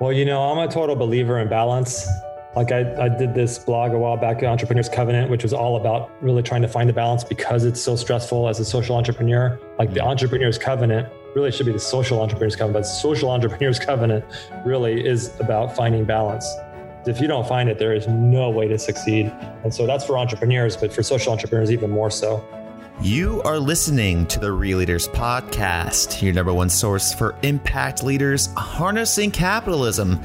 Well, you know, I'm a total believer in balance. Like I, I did this blog a while back, at Entrepreneurs Covenant, which was all about really trying to find the balance because it's so stressful as a social entrepreneur. Like the mm. Entrepreneurs Covenant really should be the social entrepreneurs covenant, but social entrepreneurs covenant really is about finding balance. If you don't find it, there is no way to succeed. And so that's for entrepreneurs, but for social entrepreneurs, even more so. You are listening to the Real Leaders Podcast, your number one source for impact leaders harnessing capitalism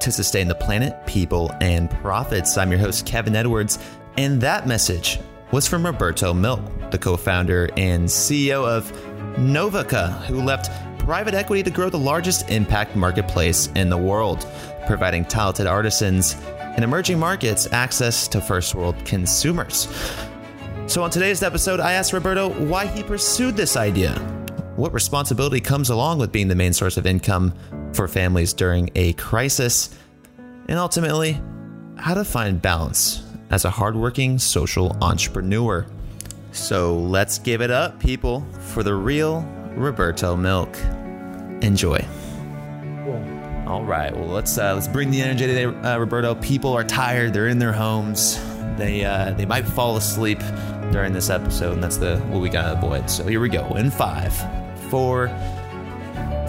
to sustain the planet, people, and profits. I'm your host, Kevin Edwards, and that message was from Roberto Milk, the co founder and CEO of Novica, who left private equity to grow the largest impact marketplace in the world, providing talented artisans in emerging markets access to first world consumers. So, on today's episode, I asked Roberto why he pursued this idea. What responsibility comes along with being the main source of income for families during a crisis? And ultimately, how to find balance as a hardworking social entrepreneur. So, let's give it up, people, for the real Roberto Milk. Enjoy. All right. Well, let's uh, let's bring the energy today, uh, Roberto. People are tired. They're in their homes. They uh, they might fall asleep during this episode, and that's the what we gotta avoid. So here we go. In five, four,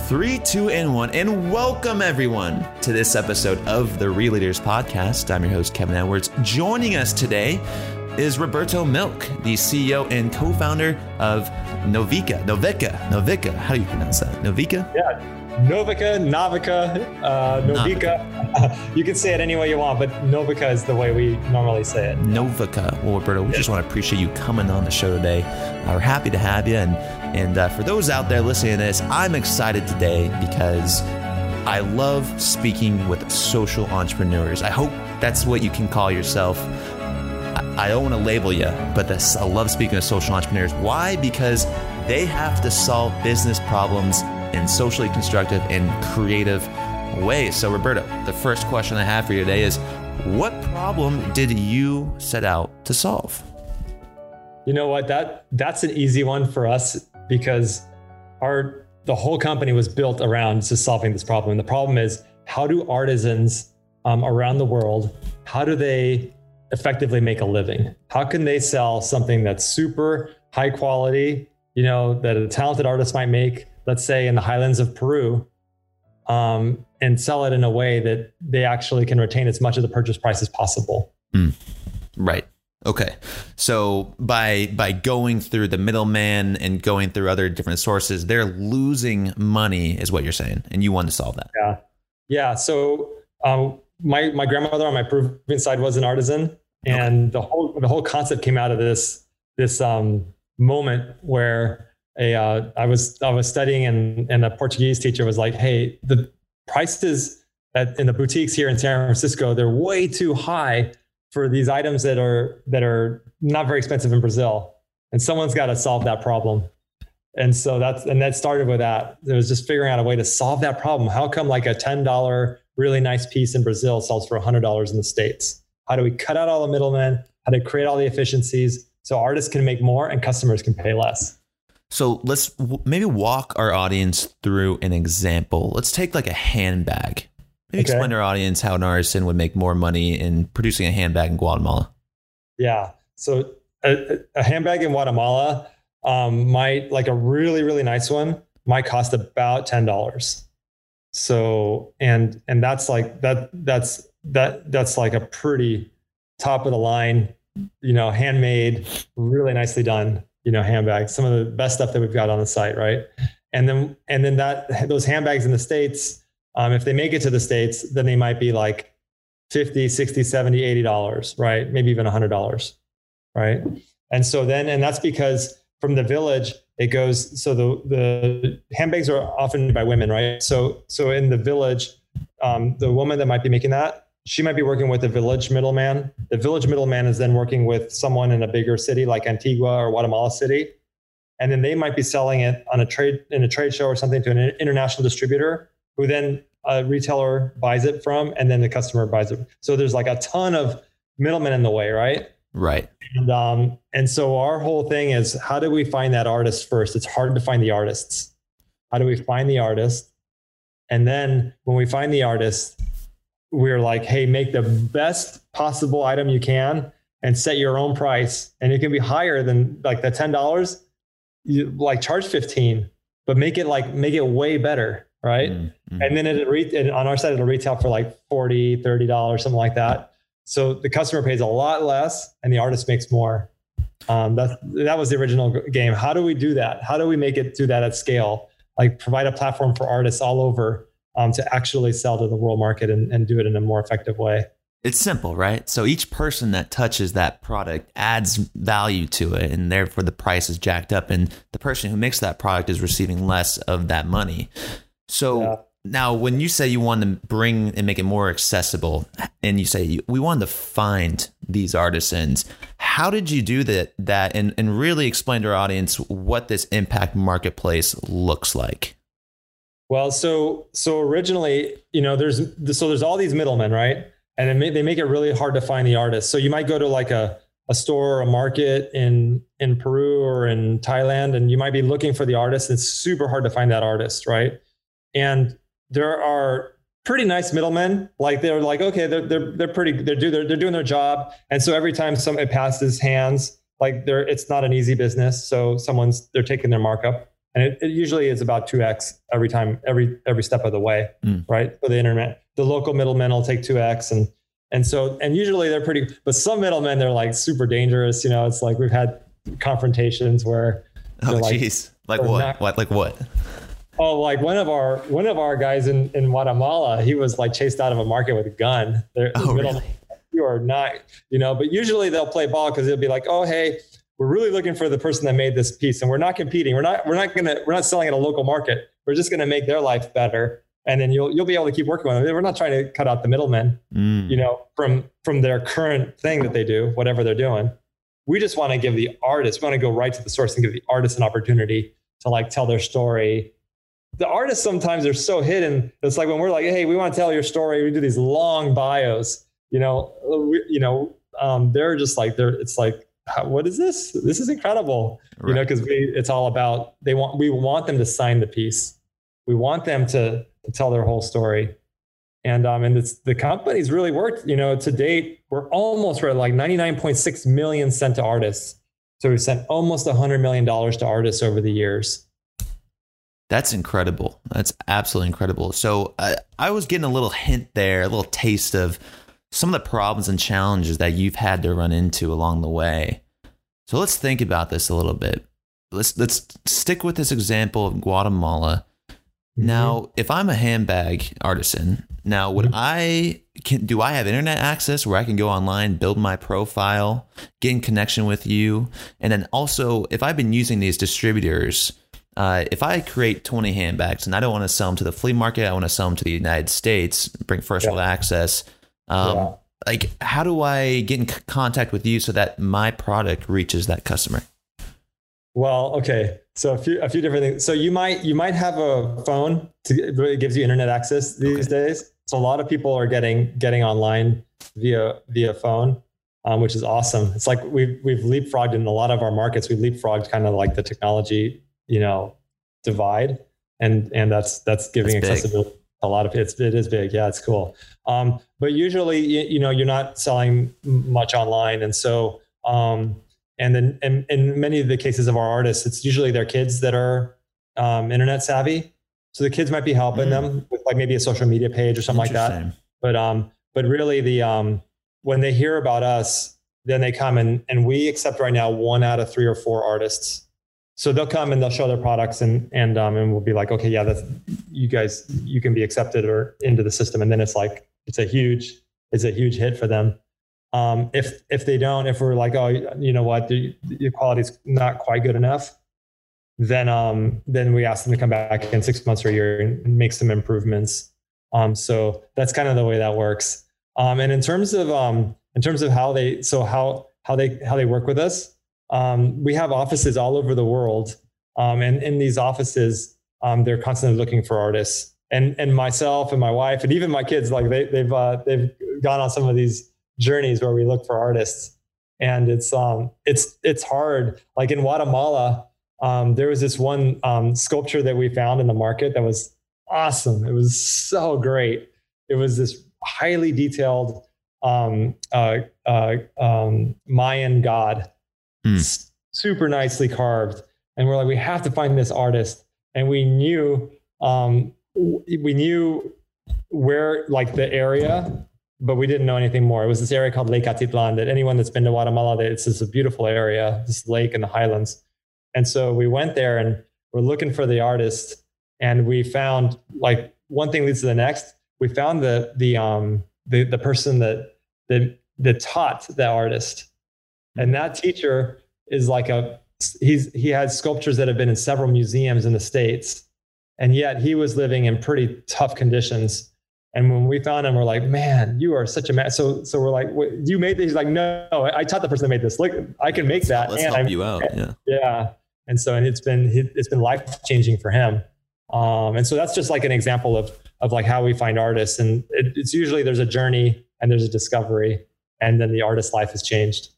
three, two, and one, and welcome everyone to this episode of the Real Leaders Podcast. I'm your host Kevin Edwards. Joining us today is Roberto Milk, the CEO and co-founder of Novica. Novica. Novica. How do you pronounce that? Novica. Yeah. Novica, Navica, uh, Novica. you can say it any way you want, but Novica is the way we normally say it. Novica. Well, Roberto, we just want to appreciate you coming on the show today. Uh, we're happy to have you. And, and uh, for those out there listening to this, I'm excited today because I love speaking with social entrepreneurs. I hope that's what you can call yourself. I, I don't want to label you, but this, I love speaking with social entrepreneurs. Why? Because they have to solve business problems in socially constructive and creative ways. So, Roberto, the first question I have for you today is what problem did you set out to solve? You know what? That that's an easy one for us because our the whole company was built around just solving this problem. And the problem is how do artisans um, around the world how do they effectively make a living? How can they sell something that's super high quality, you know, that a talented artist might make let's say in the highlands of Peru, um, and sell it in a way that they actually can retain as much of the purchase price as possible. Mm. Right. Okay. So by by going through the middleman and going through other different sources, they're losing money, is what you're saying, and you want to solve that. Yeah. Yeah. So um, my my grandmother on my Peruvian side was an artisan, and okay. the whole the whole concept came out of this this um, moment where a uh, I was I was studying and and a Portuguese teacher was like, hey, the prices at, in the boutiques here in San Francisco they're way too high for these items that are that are not very expensive in Brazil, and someone's got to solve that problem. And so that's and that started with that. It was just figuring out a way to solve that problem. How come like a ten dollar really nice piece in Brazil sells for hundred dollars in the states? How do we cut out all the middlemen? How to create all the efficiencies so artists can make more and customers can pay less? So let's w- maybe walk our audience through an example. Let's take like a handbag. Maybe okay. explain to our audience how an artisan would make more money in producing a handbag in Guatemala. Yeah. So a, a handbag in Guatemala um, might like a really really nice one might cost about ten dollars. So and and that's like that that's that that's like a pretty top of the line, you know, handmade, really nicely done you know handbags some of the best stuff that we've got on the site right? And then and then that those handbags in the states um, if they make it to the states then they might be like 50 60 70 80 dollars right? Maybe even 100 dollars right? And so then and that's because from the village it goes so the the handbags are often by women right? So so in the village um, the woman that might be making that she might be working with a village middleman. The village middleman is then working with someone in a bigger city like Antigua or Guatemala City. And then they might be selling it on a trade in a trade show or something to an international distributor who then a retailer buys it from and then the customer buys it. So there's like a ton of middlemen in the way, right? Right. And um, and so our whole thing is how do we find that artist first? It's hard to find the artists. How do we find the artist? And then when we find the artist, we're like, hey, make the best possible item you can and set your own price. And it can be higher than like the $10. You like charge 15, but make it like make it way better. Right. Mm-hmm. And then it re- and on our side, it'll retail for like 40, $30, something like that. So the customer pays a lot less and the artist makes more. Um, that that was the original game. How do we do that? How do we make it do that at scale? Like provide a platform for artists all over um, to actually sell to the world market and, and do it in a more effective way. It's simple, right? So each person that touches that product adds value to it, and therefore the price is jacked up, and the person who makes that product is receiving less of that money. So yeah. now, when you say you want to bring and make it more accessible, and you say we want to find these artisans, how did you do that? That and and really explain to our audience what this impact marketplace looks like. Well, so so originally, you know, there's so there's all these middlemen, right? And may, they make it really hard to find the artist. So you might go to like a a store or a market in in Peru or in Thailand, and you might be looking for the artist. It's super hard to find that artist, right? And there are pretty nice middlemen. Like they're like, okay, they're they're they're pretty they're do they're, they're doing their job. And so every time some it passes hands, like they're it's not an easy business. So someone's they're taking their markup and it, it, usually is about 2x every time every every step of the way mm. right for the internet. The local middlemen will take 2x and and so and usually they're pretty but some middlemen they're like super dangerous you know it's like we've had confrontations where oh jeez. Like, like what? not, what like what? Oh like one of our one of our guys in in guatemala he was like chased out of a market with a gun. They're oh, really? you are not you know but usually they'll play ball because it'll be like oh hey we're really looking for the person that made this piece and we're not competing. We're not we're not going to we're not selling at a local market. We're just going to make their life better and then you'll you'll be able to keep working with them. We're not trying to cut out the middlemen mm. you know from from their current thing that they do whatever they're doing. We just want to give the artist we want to go right to the source and give the artist an opportunity to like tell their story. The artists sometimes are so hidden it's like when we're like hey we want to tell your story we do these long bios you know we, you know um, they're just like they're it's like what is this? This is incredible. Right. You know, because it's all about they want we want them to sign the piece. We want them to, to tell their whole story. And um and it's the company's really worked, you know, to date, we're almost at like 99.6 million sent to artists. So we've sent almost $100 million to artists over the years. That's incredible. That's absolutely incredible. So uh, I was getting a little hint there, a little taste of some of the problems and challenges that you've had to run into along the way. So let's think about this a little bit. Let's let's stick with this example of Guatemala. Mm-hmm. Now, if I'm a handbag artisan, now would mm-hmm. I can do I have internet access where I can go online, build my profile, get in connection with you, and then also if I've been using these distributors, uh, if I create 20 handbags and I don't want to sell them to the flea market, I want to sell them to the United States, bring first world access. Um, yeah. Like, how do I get in contact with you so that my product reaches that customer? Well, okay. So a few a few different things. So you might you might have a phone to it gives you internet access these okay. days. So a lot of people are getting getting online via via phone, um, which is awesome. It's like we've we've leapfrogged in a lot of our markets. We've leapfrogged kind of like the technology, you know, divide, and and that's that's giving that's accessibility a lot of it's it is big. Yeah it's cool. Um, but usually you, you, know you're not selling much online. And so um, and then in, in many of the cases of our artists it's usually their kids that are um, internet savvy. So the kids might be helping mm. them with like maybe a social media page or something like that. But um but really the um when they hear about us then they come and and we accept right now one out of three or four artists so they'll come and they'll show their products and and um, and we'll be like okay yeah that's you guys you can be accepted or into the system. And then it's like it's a huge it's a huge hit for them. Um, if if they don't if we're like oh you know what the, the quality's not quite good enough then um then we ask them to come back in six months or a year and make some improvements. Um so that's kind of the way that works. Um and in terms of um in terms of how they so how how they how they work with us um, we have offices all over the world. Um, and in these offices, um, they're constantly looking for artists. And, and myself and my wife and even my kids, like they, they've, uh, they've gone on some of these journeys where we look for artists. And it's, um, it's, it's hard. Like in Guatemala, um, there was this one um, sculpture that we found in the market that was awesome. It was so great. It was this highly detailed um, uh, uh, um, Mayan god, mm. super nicely carved. And we're like, we have to find this artist. And we knew, um, we knew where, like the area, but we didn't know anything more. It was this area called Lake Atitlan that anyone that's been to Guatemala, it's just a beautiful area, this lake in the highlands. And so we went there and we're looking for the artist. And we found like one thing leads to the next. We found the, the, um, the, the person that, that, that taught the artist. And that teacher is like a, he's, he had sculptures that have been in several museums in the States. And yet he was living in pretty tough conditions. And when we found him, we're like, man, you are such a man. So, so we're like, you made this? He's like, no, I taught the person that made this. Look, I can make that. Let's and help I'm, you out. Yeah. Yeah. And so, and it's been, it's been life changing for him. Um, and so that's just like an example of, of like how we find artists. And it, it's usually there's a journey and there's a discovery and then the artist's life has changed.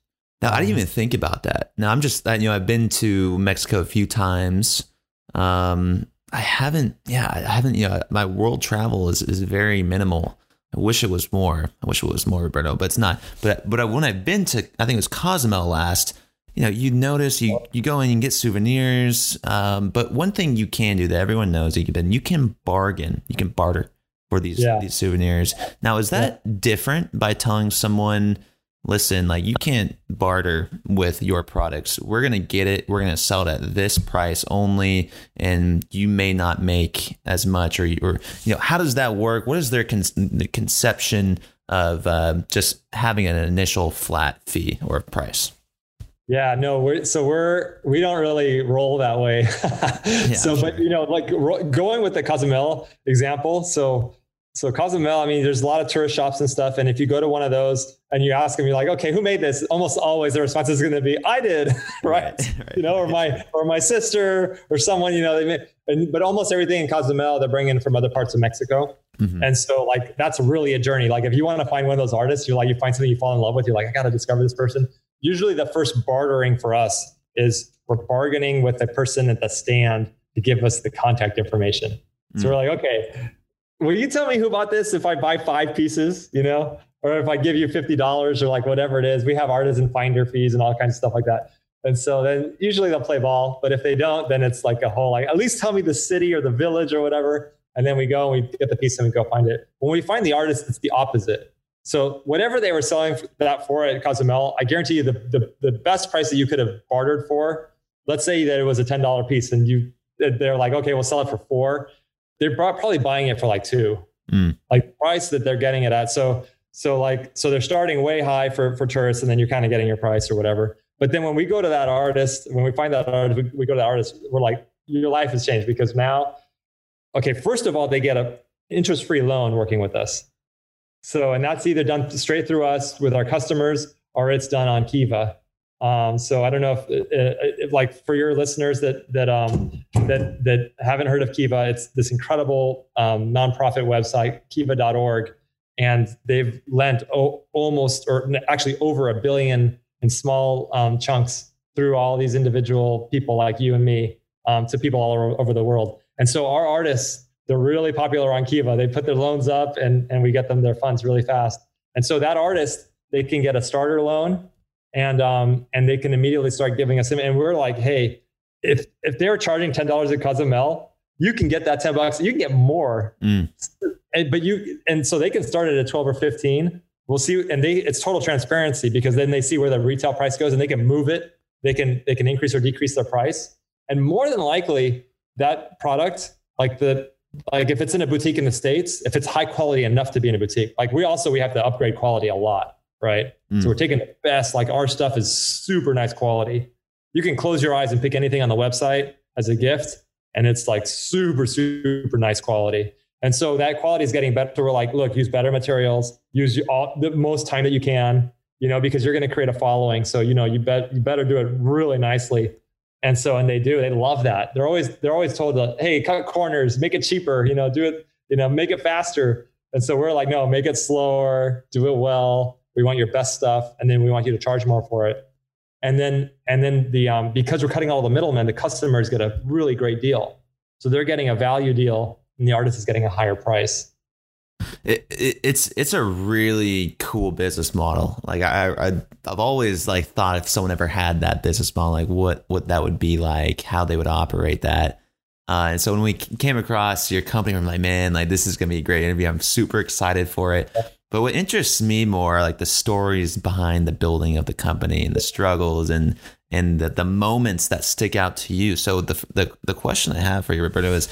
Now, I didn't even think about that. Now, I'm just, you know, I've been to Mexico a few times. Um, I haven't, yeah, I haven't, you know, my world travel is, is very minimal. I wish it was more. I wish it was more, Roberto, but it's not. But but when I've been to, I think it was Cozumel last. You know, you notice you you go in and get souvenirs. Um, but one thing you can do that everyone knows that you can you can bargain, you can barter for these yeah. these souvenirs. Now, is that yeah. different by telling someone? Listen, like you can't barter with your products. We're going to get it. We're going to sell it at this price only. And you may not make as much or, or you know, how does that work? What is their con- the conception of uh, just having an initial flat fee or price? Yeah, no, we're so we're we don't really roll that way. yeah, so, sure. but you know, like ro- going with the Cozumel example. So so Cozumel, I mean, there's a lot of tourist shops and stuff. And if you go to one of those and you ask them, you're like, okay, who made this? Almost always the response is going to be, I did, right? right. You know, or my or my sister or someone, you know, they made, and, but almost everything in Cozumel they're bringing from other parts of Mexico. Mm-hmm. And so like that's really a journey. Like if you want to find one of those artists, you're like you find something you fall in love with, you're like, I got to discover this person. Usually the first bartering for us is we're bargaining with the person at the stand to give us the contact information. So mm. we're like, okay, will you tell me who bought this if I buy five pieces, you know, or if I give you $50 or like whatever it is, we have artisan finder fees and all kinds of stuff like that. And so then usually they'll play ball, but if they don't, then it's like a whole, like, at least tell me the city or the village or whatever. And then we go and we get the piece and we go find it. When we find the artist, it's the opposite. So whatever they were selling that for at Cozumel, I guarantee you the, the, the best price that you could have bartered for, let's say that it was a $10 piece and you, they're like, okay, we'll sell it for four they're probably buying it for like two, mm. like price that they're getting it at. So, so like, so they're starting way high for, for tourists and then you're kind of getting your price or whatever. But then when we go to that artist, when we find that artist, we, we go to the artist, we're like, your life has changed because now, okay, first of all, they get a interest-free loan working with us. So, and that's either done straight through us with our customers or it's done on Kiva. Um, so I don't know if, if, if, like for your listeners that that um, that that haven't heard of Kiva, it's this incredible um, nonprofit website, Kiva.org, and they've lent o- almost or actually over a billion in small um, chunks through all these individual people like you and me um, to people all over the world. And so our artists, they're really popular on Kiva. They put their loans up and and we get them their funds really fast. And so that artist, they can get a starter loan and um, and they can immediately start giving us. And we're like, hey, if if they're charging ten dollars at Cozumel, you can get that ten bucks. You can get more, mm. and, but you and so they can start it at twelve or fifteen. We'll see, and they it's total transparency because then they see where the retail price goes and they can move it. They can they can increase or decrease their price, and more than likely that product, like the like if it's in a boutique in the states, if it's high quality enough to be in a boutique, like we also we have to upgrade quality a lot right? Mm. So we're taking the best, like our stuff is super nice quality. You can close your eyes and pick anything on the website as a gift, and it's like super, super nice quality. And so that quality is getting better. We're like, look, use better materials, use all, the most time that you can, you know, because you're going to create a following. So, you know, you bet you better do it really nicely. And so, and they do, they love that. They're always, they're always told to, Hey, cut corners, make it cheaper, you know, do it, you know, make it faster. And so we're like, no, make it slower, do it well we want your best stuff and then we want you to charge more for it and then and then the um, because we're cutting all the middlemen the customers get a really great deal so they're getting a value deal and the artist is getting a higher price. It, it, it's it's a really cool business model. Like I, I I've always like thought if someone ever had that business model, like what what that would be like, how they would operate that. Uh, and so when we came across your company, I'm like, man, like this is gonna be a great interview. I'm super excited for it. But what interests me more are like the stories behind the building of the company and the struggles and and the, the moments that stick out to you. So the, the the question I have for you, Roberto, is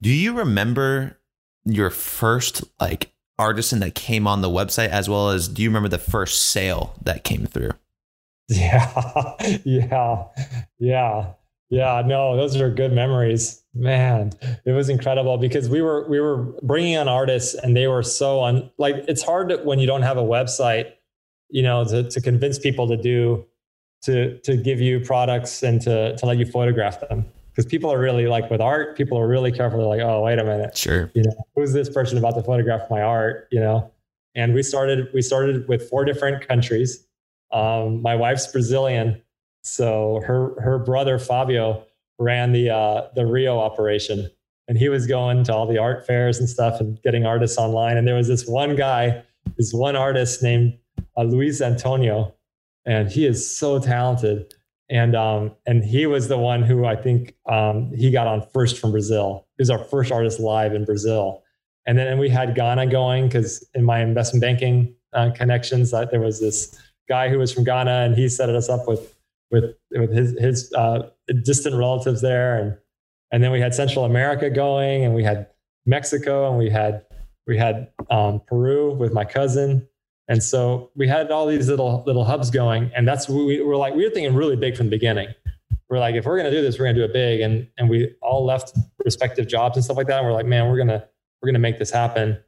do you remember your first like artisan that came on the website as well as do you remember the first sale that came through? Yeah. yeah. Yeah. Yeah, no, those are good memories. Man, it was incredible because we were we were bringing on artists and they were so on like it's hard to, when you don't have a website, you know, to to convince people to do to to give you products and to to let you photograph them because people are really like with art, people are really careful. They're like, oh, wait a minute, sure, you know, who's this person about to photograph my art, you know? And we started we started with four different countries. Um, my wife's Brazilian so her her brother Fabio ran the uh, the Rio operation, and he was going to all the art fairs and stuff and getting artists online. And there was this one guy, this one artist named uh, Luis Antonio, and he is so talented. And um, and he was the one who I think um, he got on first from Brazil. He was our first artist live in Brazil. And then and we had Ghana going because in my investment banking uh, connections, uh, there was this guy who was from Ghana, and he set us up with with with his his uh, distant relatives there, and and then we had Central America going, and we had Mexico, and we had we had um, Peru with my cousin, and so we had all these little little hubs going, and that's we were like we were thinking really big from the beginning. We're like, if we're gonna do this, we're gonna do it big, and and we all left respective jobs and stuff like that. And we're like, man, we're gonna we're gonna make this happen.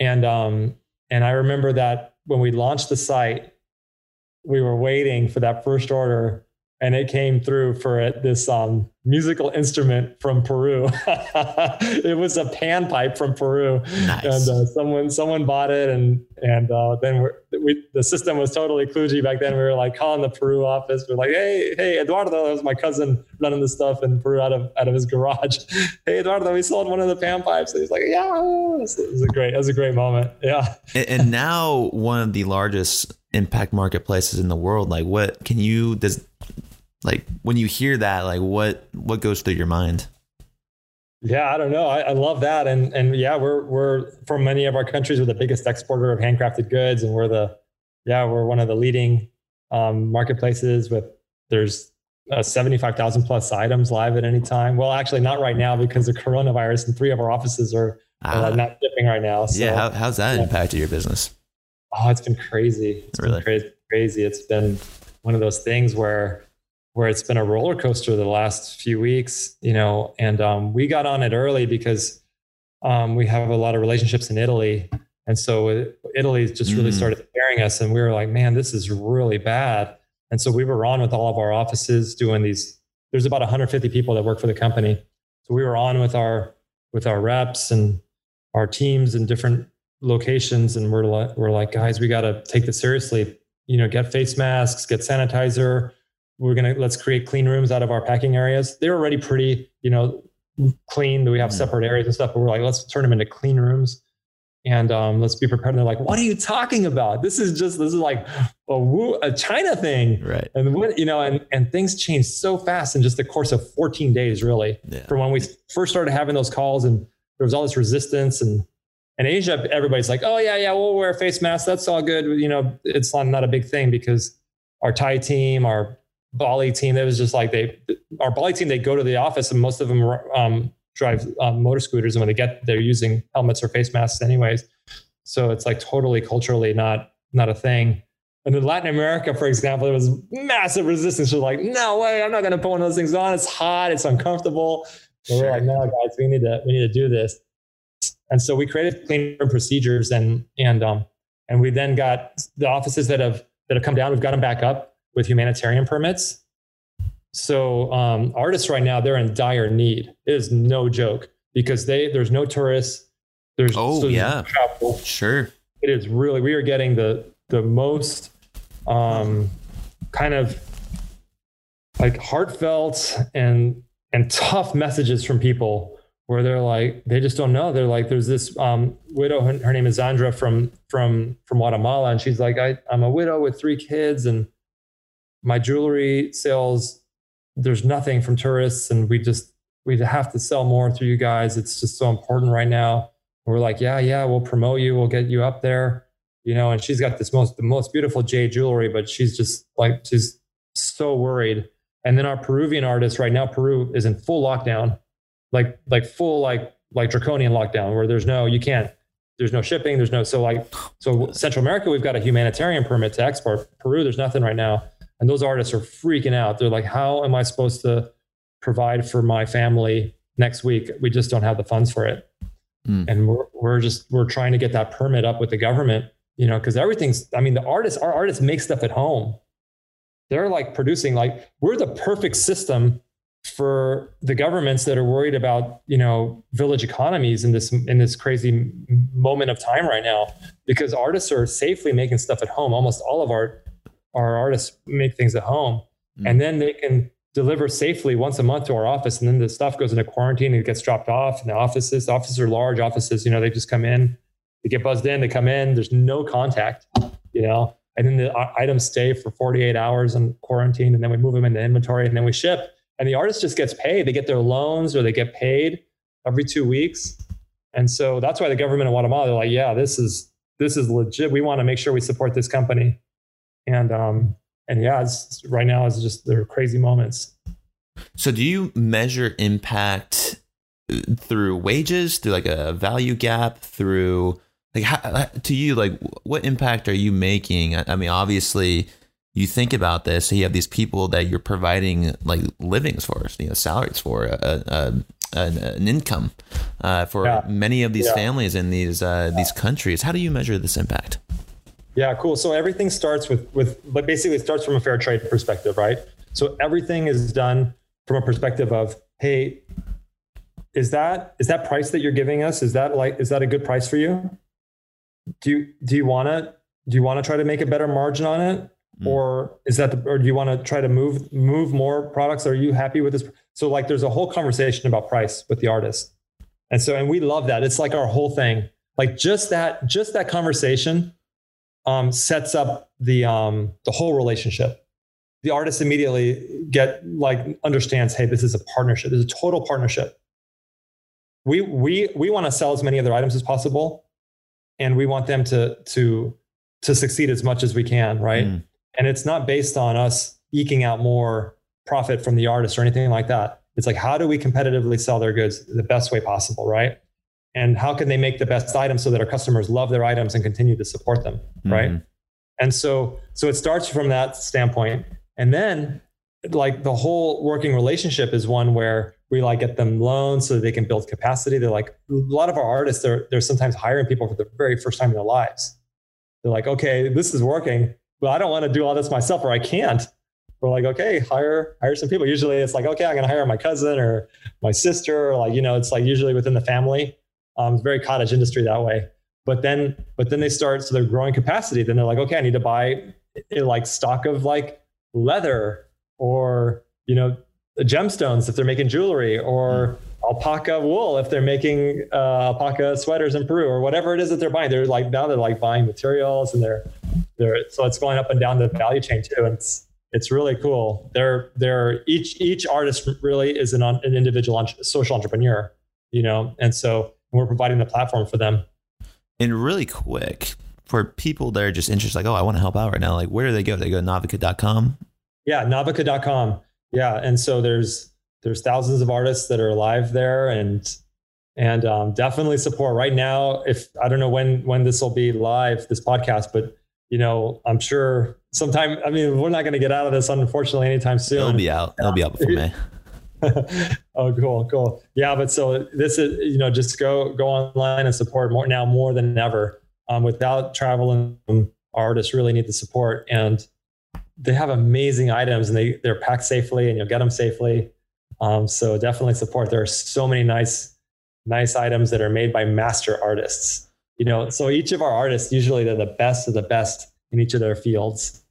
And um and I remember that when we launched the site, we were waiting for that first order and it came through for this um, musical instrument from Peru. it was a panpipe from Peru, nice. and uh, someone someone bought it, and and uh, then we the system was totally kludgy back then. We were like calling the Peru office. We are like, hey hey Eduardo, that was my cousin running the stuff in Peru out of out of his garage. hey Eduardo, we sold one of the panpipes. And he's like, yeah, it was, it was a great it was a great moment. Yeah, and, and now one of the largest impact marketplaces in the world. Like, what can you does like when you hear that like what what goes through your mind yeah i don't know I, I, love that and and yeah we're we're from many of our countries we're the biggest exporter of handcrafted goods and we're the yeah we're one of the leading um, marketplaces with there's uh, 75,000 plus items live at any time. Well, actually, not right now because of coronavirus, and three of our offices are uh, not shipping right now. So, yeah, how, how's that yeah. impacted your business? Oh, it's been crazy. It's really? been crazy, crazy. It's been one of those things where where it's been a roller coaster the last few weeks, you know, and um, we got on it early because um, we have a lot of relationships in Italy. And so Italy just really mm. started scaring us. And we were like, man, this is really bad. And so we were on with all of our offices doing these. There's about 150 people that work for the company. So we were on with our with our reps and our teams in different locations. And we're like, we're like, guys, we got to take this seriously. You know, get face masks, get sanitizer, we're gonna let's create clean rooms out of our packing areas. They're already pretty, you know, clean. We have mm. separate areas and stuff, but we're like, let's turn them into clean rooms and um, let's be prepared. And they're like, what are you talking about? This is just this is like a woo, a China thing, right? And what you know, and and things changed so fast in just the course of 14 days, really, yeah. from when we first started having those calls, and there was all this resistance and. In Asia, everybody's like, "Oh yeah, yeah, we'll wear face masks. That's all good." You know, it's not, not a big thing because our Thai team, our Bali team that was just like they our Bali team they go to the office and most of them um, drive um, motor scooters. And when they get they're using helmets or face masks anyways. So it's like totally culturally not not a thing. And in Latin America for example there was massive resistance. We're like no way I'm not going to put one of those things on. It's hot it's uncomfortable. So we're like no guys we need to we need to do this. And so we created clean room procedures and and um and we then got the offices that have that have come down we've got them back up with humanitarian permits. So um, artists right now they're in dire need. It is no joke because they there's no tourists. There's oh so yeah travel. sure. It is really we are getting the the most um, kind of like heartfelt and and tough messages from people where they're like they just don't know. They're like there's this um, widow. Her, her, name is Zandra from from from Guatemala, and she's like I I'm a widow with three kids, and my jewelry sales there's nothing from tourists, and we just we have to sell more through you guys. It's just so important right now. We're like yeah yeah we'll promote you, we'll get you up there, you know. And she's got this most the most beautiful jade jewelry, but she's just like she's so worried. And then our Peruvian artist right now, Peru is in full lockdown like like full like like draconian lockdown where there's no you can't there's no shipping there's no so like so central america we've got a humanitarian permit to export peru there's nothing right now and those artists are freaking out. They're like how am i supposed to provide for my family next week? We just don't have the funds for it. Mm. and we're, we're just we're trying to get that permit up with the government you know because everything's i mean the artists our artists make stuff at home. They're like producing like we're the perfect system for the governments that are worried about you know village economies in this in this crazy moment of time right now because artists are safely making stuff at home almost all of our our artists make things at home mm. and then they can deliver safely once a month to our office and then the stuff goes into quarantine and it gets dropped off and the offices the offices are large offices you know they just come in they get buzzed in they come in there's no contact you know and then the items stay for 48 hours in quarantine and then we move them into inventory and then we ship and the artist just gets paid. They get their loans or they get paid every two weeks. And so that's why the government of Guatemala, they're like, yeah, this is this is legit. We want to make sure we support this company. And um, and yeah, it's, right now it's just there are crazy moments. So do you measure impact uh, through wages, through like a value gap, through like how, to you, like what impact are you making? I mean, obviously you think about this, so you have these people that you're providing like livings for, you know, salaries for, a, a, a, an income uh, for yeah. many of these yeah. families in these uh, these countries. How do you measure this impact? Yeah, cool. So everything starts with with, but basically it starts from a fair trade perspective, right? So everything is done from a perspective of, hey, is that is that price that you're giving us? Is that like is that a good price for you? Do you do you want to do you want to try to make a better margin on it? Mm. Or is that the, or do you want to try to move move more products? Are you happy with this? So like there's a whole conversation about price with the artist. And so and we love that. It's like our whole thing. Like just that just that conversation um, sets up the um, the whole relationship. The artist immediately get like understands, hey, this is a partnership. This is a total partnership. We we we want to sell as many other items as possible, and we want them to to to succeed as much as we can, right? Mm. And it's not based on us eking out more profit from the artist or anything like that. It's like, how do we competitively sell their goods the best way possible, right? And how can they make the best items so that our customers love their items and continue to support them, mm-hmm. right? And so, so it starts from that standpoint. And then, like the whole working relationship is one where we like get them loans so they can build capacity. They're like a lot of our artists, they're they're sometimes hiring people for the very first time in their lives. They're like, okay, this is working well, I don't want to do all this myself or I can't. We're like, okay, hire hire some people. Usually it's like, okay, I'm gonna hire my cousin or my sister, or like, you know, it's like usually within the family. Um, it's very cottage industry that way. But then but then they start, so they're growing capacity. Then they're like, okay, I need to buy a, like stock of like leather or you know gemstones if they're making jewelry or alpaca wool if they're making uh, alpaca sweaters in Peru or whatever it is that they're buying. They're like now they're like buying materials and they're they're so it's going up and down the value chain too. And it's it's really cool. They're they're each each artist really is an an individual social entrepreneur, you know, and so we're providing the platform for them. And really quick for people that are just interested, like, oh, I want to help out right now. Like, where do they go? They go to novica.com. Yeah, novica.com. Yeah, and so there's there's thousands of artists that are alive there and and um, definitely support right now if i don't know when when this will be live this podcast but you know i'm sure sometime i mean we're not going to get out of this unfortunately anytime soon it'll be out it'll be out before may oh cool cool. Yeah but so this is you know just go go online and support more now more than ever. Um, without traveling artists really need the support and they have amazing items and they they're packed safely and you'll get them safely. Um, so definitely support. There are so many nice, nice items that are made by master artists. You know, so each of our artists usually they're the best of the best in each of their fields,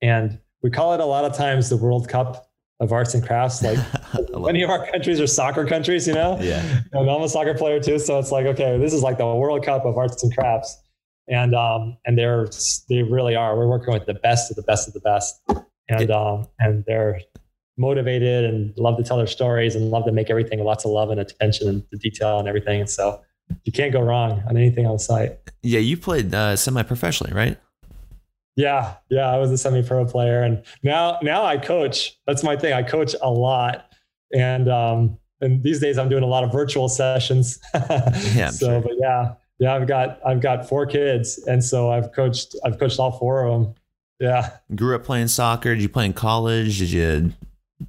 and we call it a lot of times the World Cup of arts and crafts. Like many of our countries are soccer countries, you know? Yeah. And I'm a soccer player too. So it's like, okay, this is like the World Cup of arts and crafts. And um, and they're they really are. We're working with the best of the best of the best. And um, and they're motivated and love to tell their stories and love to make everything lots of love and attention and the detail and everything. And so you can't go wrong on anything on the site. Yeah, you played uh, semi-professionally, right? Yeah, yeah, I was a semi-pro player, and now now I coach. That's my thing. I coach a lot, and um, and these days I'm doing a lot of virtual sessions. yeah. so, sure. but yeah, yeah, I've got I've got four kids, and so I've coached I've coached all four of them. Yeah. Grew up playing soccer. Did you play in college? Did you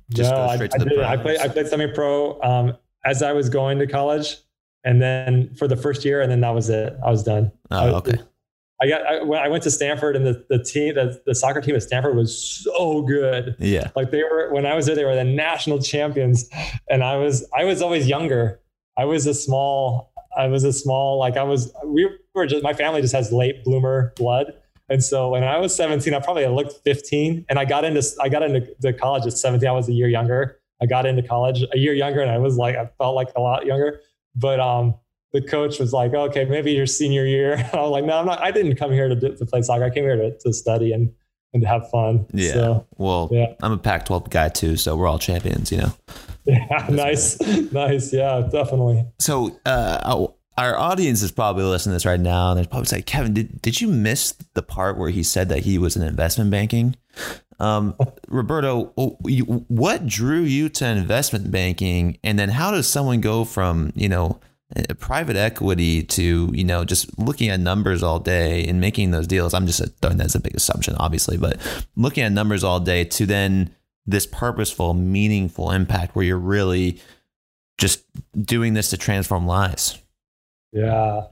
just no, go straight I, to the I did. I played I played semi-pro um, as I was going to college, and then for the first year, and then that was it. I was done. Oh, okay. I got I, when I went to Stanford and the, the team the, the soccer team at Stanford was so good. Yeah. Like they were when I was there, they were the national champions. And I was I was always younger. I was a small, I was a small, like I was we were just my family just has late bloomer blood. And so when I was 17, I probably looked 15 and I got into I got into the college at 17. I was a year younger. I got into college a year younger and I was like I felt like a lot younger. But um the coach was like, okay, maybe your senior year. I was like, no, I'm not. I didn't come here to, to play soccer. I came here to, to study and, and to have fun. Yeah. So, well, yeah. I'm a Pac 12 guy too. So we're all champions, you know? Yeah. nice. nice. Yeah, definitely. So, uh, our audience is probably listening to this right now. And they're probably like, Kevin, did, did you miss the part where he said that he was in investment banking? Um, Roberto, what drew you to investment banking? And then how does someone go from, you know, Uh, private equity to you know just looking at numbers all day and making those deals. I'm just uh, throwing that as a big assumption obviously but looking at numbers all day to then this purposeful meaningful impact where you're really just doing this to transform lives. Yeah.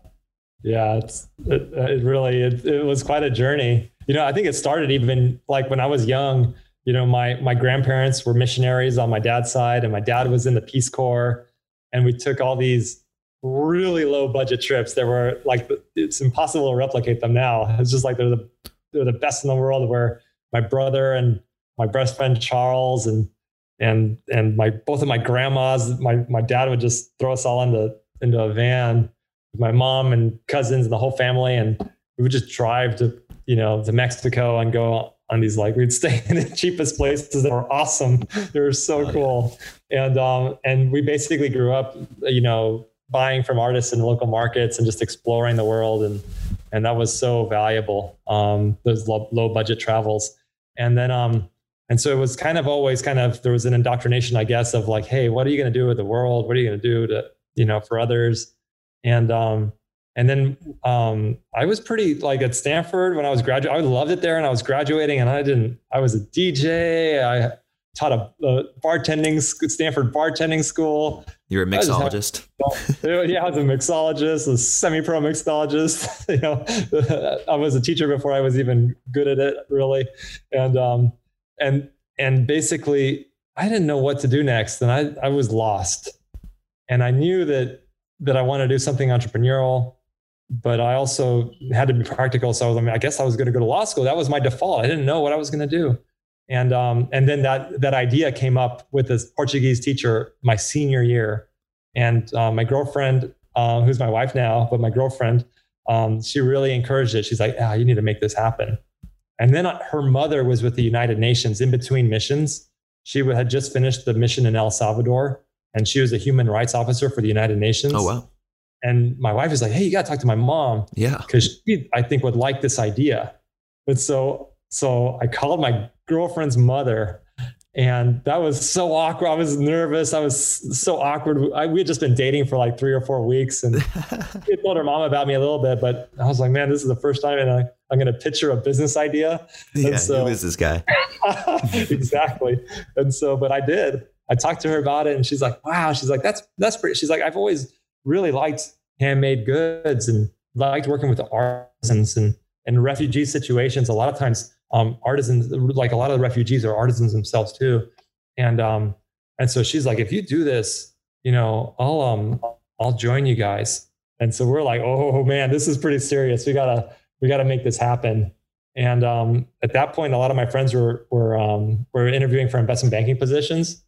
Yeah it's it, it really it, it was quite a journey. You know i think it started even like when i was young you know my my grandparents were missionaries on my dad's side and my dad was in the peace corps and we took all these really low budget trips that were like it's impossible to replicate them now. It's just like they're the they're the best in the world. Where my brother and my best friend Charles and and and my both of my grandmas, my my dad would just throw us all into into a van with my mom and cousins and the whole family, and we would just drive to you know to Mexico and go on these like we'd stay in the cheapest places that were awesome. They were so oh, cool, yeah. and um and we basically grew up you know buying from artists in local markets and just exploring the world. And and that was so valuable um, those low, low, budget travels. And then um and so it was kind of always kind of there was an indoctrination i guess of like hey what are you going to do with the world? What are you going to do to you know for others? And um and then um i was pretty like at stanford when i was graduating i loved it there and i was graduating and i didn't i was a dj i taught a, a bartending Stanford bartending school. You're a mixologist. Had, yeah, I was a mixologist, a semi-pro mixologist. you know, I was a teacher before I was even good at it, really, and um, and and basically, I didn't know what to do next, and I I was lost, and I knew that that I wanted to do something entrepreneurial. But I also had to be practical. So I, was, I, mean, I guess I was going to go to law school. That was my default. I didn't know what I was going to do and um, and then that that idea came up with this Portuguese teacher my senior year, and uh, my girlfriend, uh, who's my wife now, but my girlfriend, um, she really encouraged it. She's like, "Ah, you need to make this happen." And then her mother was with the United Nations in between missions. She had just finished the mission in El Salvador, and she was a human rights officer for the United Nations. Oh wow! And my wife is like, "Hey, you got to talk to my mom." Yeah, because she, I think, would like this idea. But so so I called my girlfriend's mother and that was so awkward. I was nervous. I was so awkward. I, we had just been dating for like three or four weeks, and she told her mom about me a little bit. But I was like, man, this is the first time, and I, am going to pitch her a business idea. Yeah, so, who is this guy? exactly. And so, but I did. I talked to her about it, and she's like, wow. She's like, that's that's pretty. She's like, I've always really liked handmade goods and liked working with the artisans and and refugee situations. A lot of times um, artisans, like a lot of the refugees are artisans themselves too. And, um, and so she's like, if you do this, you know, I'll, um, I'll join you guys. And so we're like, oh man, this is pretty serious. We gotta, we gotta make this happen. And um, at that point, a lot of my friends were were um, were interviewing for investment banking positions,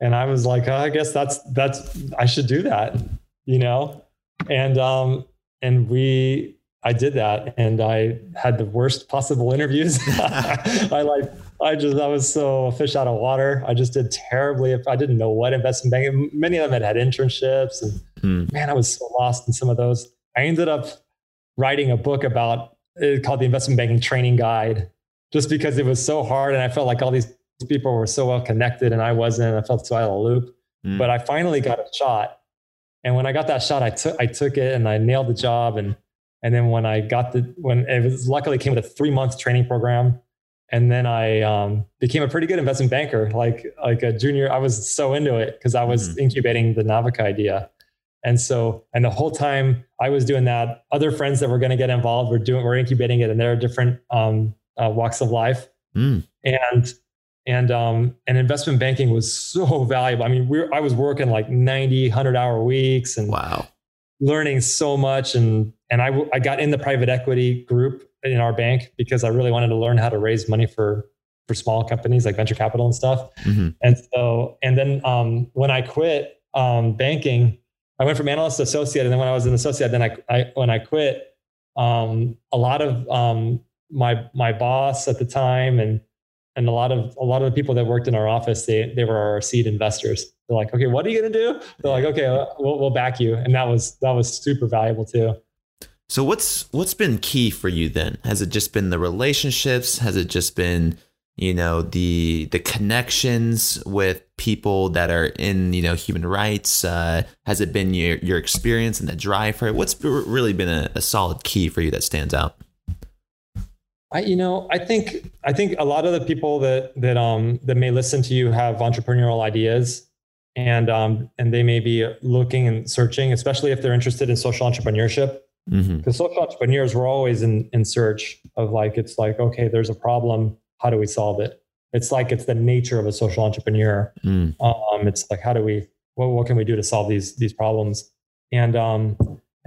and I was like, oh, I guess that's that's I should do that, you know. And um, and we I did that, and I had the worst possible interviews. I like I just I was so fish out of water. I just did terribly. If I didn't know what investment banking, many of them had had internships, and hmm. man, I was so lost in some of those. I ended up writing a book about it called the Investment Banking Training Guide, just because it was so hard, and I felt like all these people were so well connected, and I wasn't. I felt so out of the loop. Hmm. But I finally got a shot, and when I got that shot, I took I took it, and I nailed the job, and and then when I got the when it was luckily came with a three month training program and then I um, became a pretty good investment banker. Like like a junior, I was so into it because I was mm-hmm. incubating the Navica idea, and so and the whole time I was doing that, other friends that were going to get involved were doing were incubating it, and there are different um, uh, walks of life, mm. and and um, and investment banking was so valuable. I mean, we I was working like 90, 100 hour weeks, and wow, learning so much, and and I I got in the private equity group in our bank because I really wanted to learn how to raise money for for small companies like venture capital and stuff. Mm-hmm. And so, and then um, when I quit um, banking, I went from analyst to associate, and then when I was an associate, then I, I when I quit, um, a lot of um, my my boss at the time and and a lot of a lot of the people that worked in our office, they they were our seed investors. They're like, okay, what are you gonna do? They're like, okay, we'll, we'll back you, and that was that was super valuable too. So what's what's been key for you then? Has it just been the relationships? Has it just been you know the the connections with people that are in you know human rights? Uh, has it been your your experience and the drive for it? What's really been a, a solid key for you that stands out? I, you know, I think I think a lot of the people that that um that may listen to you have entrepreneurial ideas, and um and they may be looking and searching, especially if they're interested in social entrepreneurship. Because mm-hmm. social entrepreneurs were always in, in search of like it's like okay there's a problem. How do we solve it? It's like it's the nature of a social entrepreneur. Mm. um, it's like how do we what, what can we do to solve these these problems? And um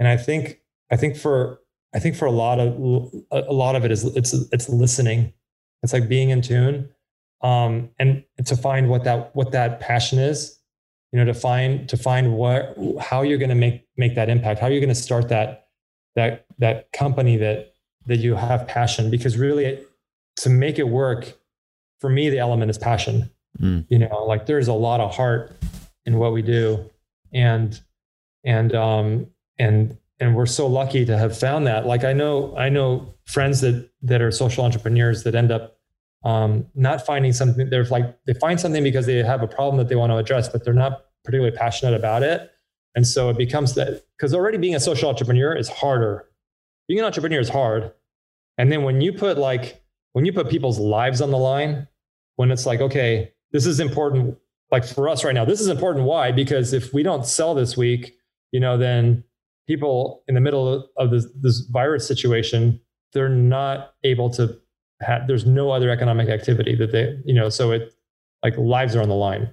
and i think i think for i think for a lot of a lot of it is it's it's listening. It's like being in tune um and to find what that what that passion is you know to find to find what how you're going to make make that impact how you're going to start that that that company that that you have passion. Because really to make it work for me the element is passion. Mm. you know like there's a lot of heart in what we do. And and um and and we're so lucky to have found that like i know i know friends that that are social entrepreneurs that end up um, not finding something they're like they find something because they have a problem that they want to address but they're not particularly passionate about it and so it becomes that because already being a social entrepreneur is harder. Being an entrepreneur is hard. And then when you put like, when you put people's lives on the line, when it's like, okay, this is important. Like for us right now, this is important. Why? Because if we don't sell this week, you know, then people in the middle of this, this virus situation, they're not able to have, there's no other economic activity that they, you know, so it like lives are on the line.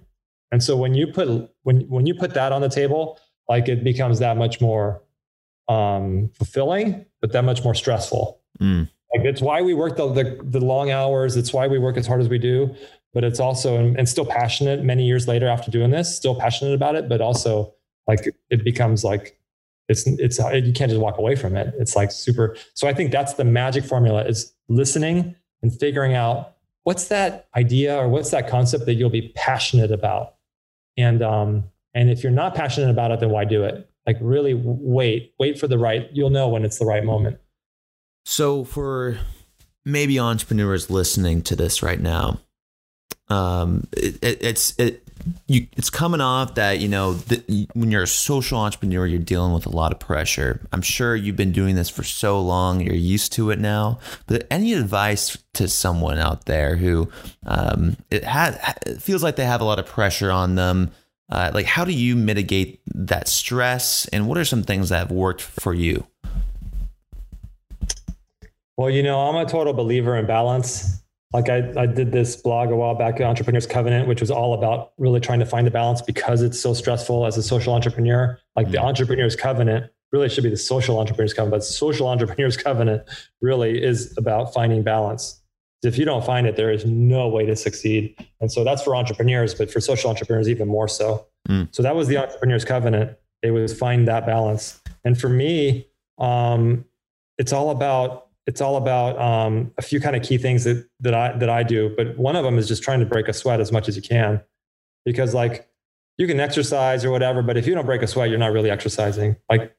And so when you put, when, when you put that on the table, like it becomes that much more um, fulfilling, but that much more stressful. Mm. Like it's why we work the, the, the long hours. It's why we work as hard as we do. But it's also and, and still passionate. Many years later, after doing this, still passionate about it. But also like it becomes like it's it's you can't just walk away from it. It's like super. So I think that's the magic formula: is listening and figuring out what's that idea or what's that concept that you'll be passionate about, and um, and if you're not passionate about it, then why do it? Like really wait, wait for the right, you'll know when it's the right moment. So for maybe entrepreneurs listening to this right now, um, it, it, it's it you it's coming off that you know when you're a social entrepreneur you're dealing with a lot of pressure i'm sure you've been doing this for so long you're used to it now but any advice to someone out there who um, it, it feels like they have a lot of pressure on them uh, like, how do you mitigate that stress, and what are some things that have worked for you? Well, you know, I'm a total believer in balance. Like I, I did this blog a while back, at Entrepreneurs Covenant, which was all about really trying to find a balance because it's so stressful as a social entrepreneur. Like mm-hmm. the Entrepreneurs Covenant really should be the social entrepreneurs covenant, but social entrepreneurs covenant really is about finding balance. If you don't find it, there is no way to succeed. And so that's for entrepreneurs, but for social entrepreneurs, even more so. Mm. So that was the entrepreneurs covenant. It was find that balance. And for me, um, it's all about it's all about um, a few kind of key things that that I that I do. But one of them is just trying to break a sweat as much as you can, because like you can exercise or whatever, but if you don't break a sweat, you're not really exercising. Like,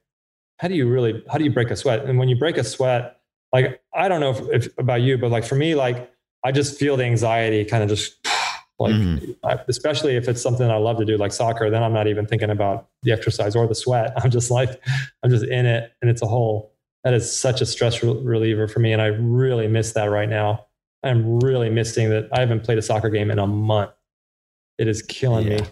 how do you really how do you break a sweat? And when you break a sweat, like I don't know if, if about you, but like for me, like I just feel the anxiety kind of just like mm-hmm. especially if it's something I love to do like soccer, then I'm not even thinking about the exercise or the sweat. I'm just like I'm just in it and it's a whole that is such a stress reliever for me and I really miss that right now. I'm really missing that I haven't played a soccer game in a month. It is killing yeah. me.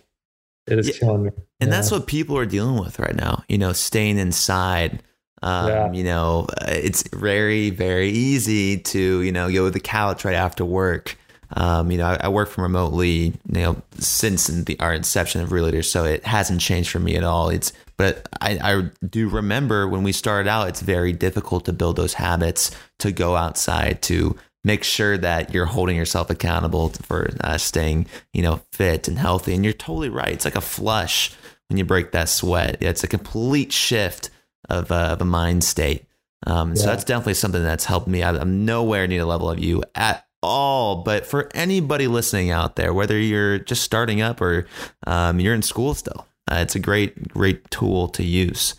It is yeah. killing me. And yeah. that's what people are dealing with right now, you know, staying inside um, yeah. You know, uh, it's very, very easy to, you know, go to the couch right after work. Um, you know, I, I, work from remotely, you know, since the our inception of Realtor, so it hasn't changed for me at all. It's, but I, I do remember when we started out, it's very difficult to build those habits to go outside to make sure that you're holding yourself accountable for uh, staying, you know, fit and healthy. And you're totally right. It's like a flush when you break that sweat. It's a complete shift of, uh, of a mind state. Um, yeah. So that's definitely something that's helped me. I'm nowhere near the level of you at all. But for anybody listening out there, whether you're just starting up or um, you're in school still, uh, it's a great, great tool to use.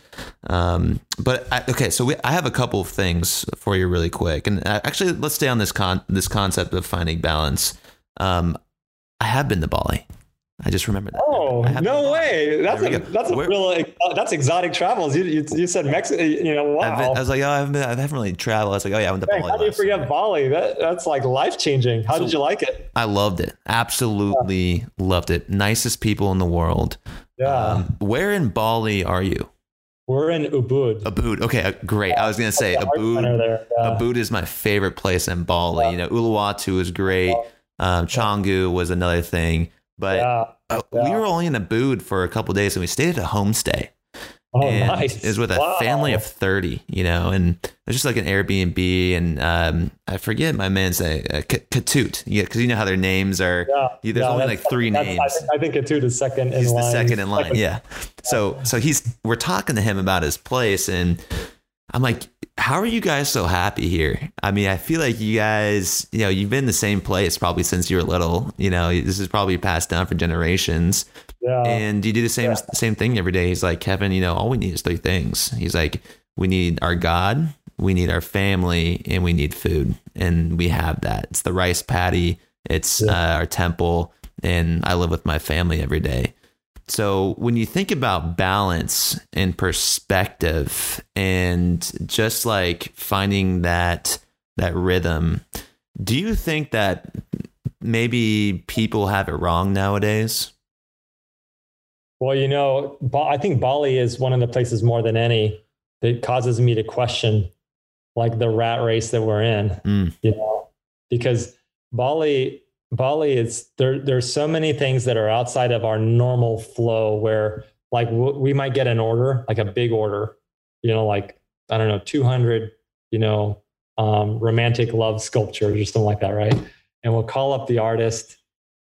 Um, but I, okay, so we, I have a couple of things for you really quick, and uh, actually, let's stay on this con this concept of finding balance. Um, I have been to Bali. I just remember that. Oh no way! That's a that's a real that's exotic travels. You, you, you said Mexico. You know, wow. Been, I was like, oh, I haven't, been, I haven't really traveled. I was like, oh yeah, I went to Bali. How do you forget Bali? That that's like life changing. How so, did you like it? I loved it. Absolutely yeah. loved it. Nicest people in the world. Yeah. Um, where in Bali are you? We're in Ubud. Ubud. Okay, uh, great. Yeah. I was gonna say Ubud. Yeah. Ubud is my favorite place in Bali. You know, Uluwatu is great. Um, Canggu was another thing. But yeah, uh, yeah. we were only in Ubud for a couple days and we stayed at a homestay. Oh, and nice. Was with a wow. family of 30, you know, and it was just like an Airbnb. And um, I forget my man's name, uh, Ketut. Yeah, because you know how their names are, yeah, there's yeah, only like three names. I think, I think Ketut is second he's in line. He's the second in line, yeah. So, so he's, we're talking to him about his place and I'm like, how are you guys so happy here? I mean, I feel like you guys, you know, you've been in the same place probably since you were little. You know, this is probably passed down for generations. Yeah. And you do the same yeah. same thing every day. He's like, Kevin, you know, all we need is three things. He's like, we need our God, we need our family, and we need food. And we have that. It's the rice paddy, it's yeah. uh, our temple, and I live with my family every day. So when you think about balance and perspective and just like finding that that rhythm, do you think that maybe people have it wrong nowadays? Well, you know, I think Bali is one of the places more than any that causes me to question like the rat race that we're in, mm. you know, because Bali Bali is there. There's so many things that are outside of our normal flow where like w- we might get an order, like a big order, you know, like I don't know, 200, you know, um, romantic love sculptures or something like that, right? And we'll call up the artist,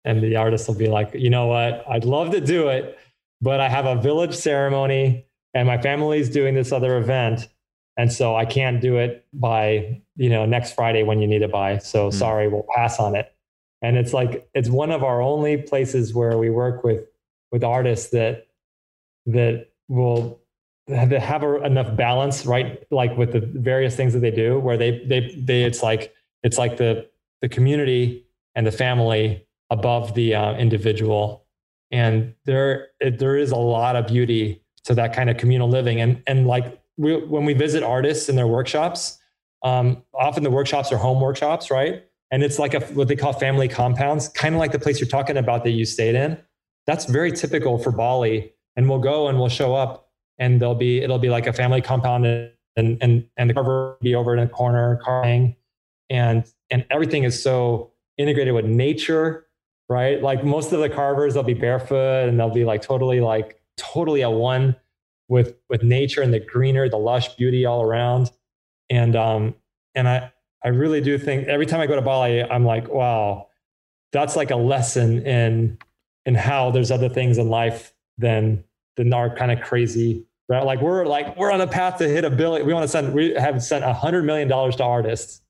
and the artist will be like, you know what, I'd love to do it, but I have a village ceremony, and my family's doing this other event, and so I can't do it by you know next Friday when you need it by. So mm. sorry, we'll pass on it and it's like it's one of our only places where we work with with artists that that will have, have a, enough balance right like with the various things that they do where they they they it's like it's like the the community and the family above the uh, individual and there it, there is a lot of beauty to that kind of communal living and and like we, when we visit artists in their workshops um, often the workshops are home workshops right and it's like a what they call family compounds, kind of like the place you're talking about that you stayed in. That's very typical for Bali. And we'll go and we'll show up, and there'll be it'll be like a family compound, and and and the carver will be over in a corner carving, and and everything is so integrated with nature, right? Like most of the carvers, they'll be barefoot and they'll be like totally like totally at one with with nature and the greener, the lush beauty all around. And um and I I really do think every time I go to Bali, I'm like, wow, that's like a lesson in in how there's other things in life than than our kind of crazy right? Like we're like we're on a path to hit a billion. We want to send we have sent a hundred million dollars to artists,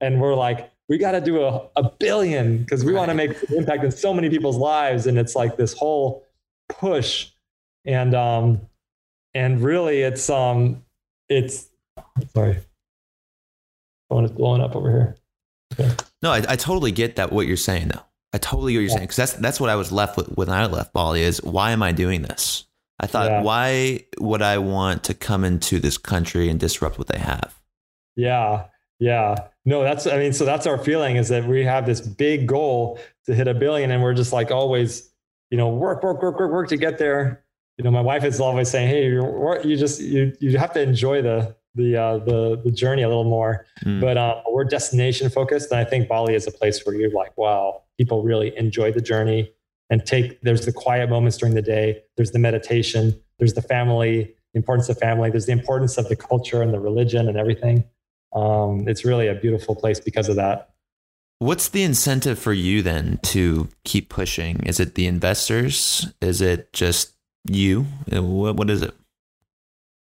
and we're like we got to do a, a billion because we right. want to make an impact in so many people's lives, and it's like this whole push, and um, and really it's um, it's sorry, phone is blowing up over here. Okay. No, I, I totally get that what you're saying though. I totally get what you're yeah. saying because that's that's what I was left with when I left Bali is why am I doing this? I thought, yeah. why would I want to come into this country and disrupt what they have? Yeah. Yeah. No, that's, I mean, so that's our feeling is that we have this big goal to hit a billion and we're just like always, you know, work, work, work, work, work to get there. You know, my wife is always saying, Hey, you you just, you, you have to enjoy the, the, uh, the, the journey a little more, mm. but um, we're destination focused. And I think Bali is a place where you're like, wow, people really enjoy the journey and take there's the quiet moments during the day there's the meditation there's the family the importance of family there's the importance of the culture and the religion and everything um, it's really a beautiful place because of that. What's the incentive for you then to keep pushing? Is it the investors? Is it just you? What, what is it?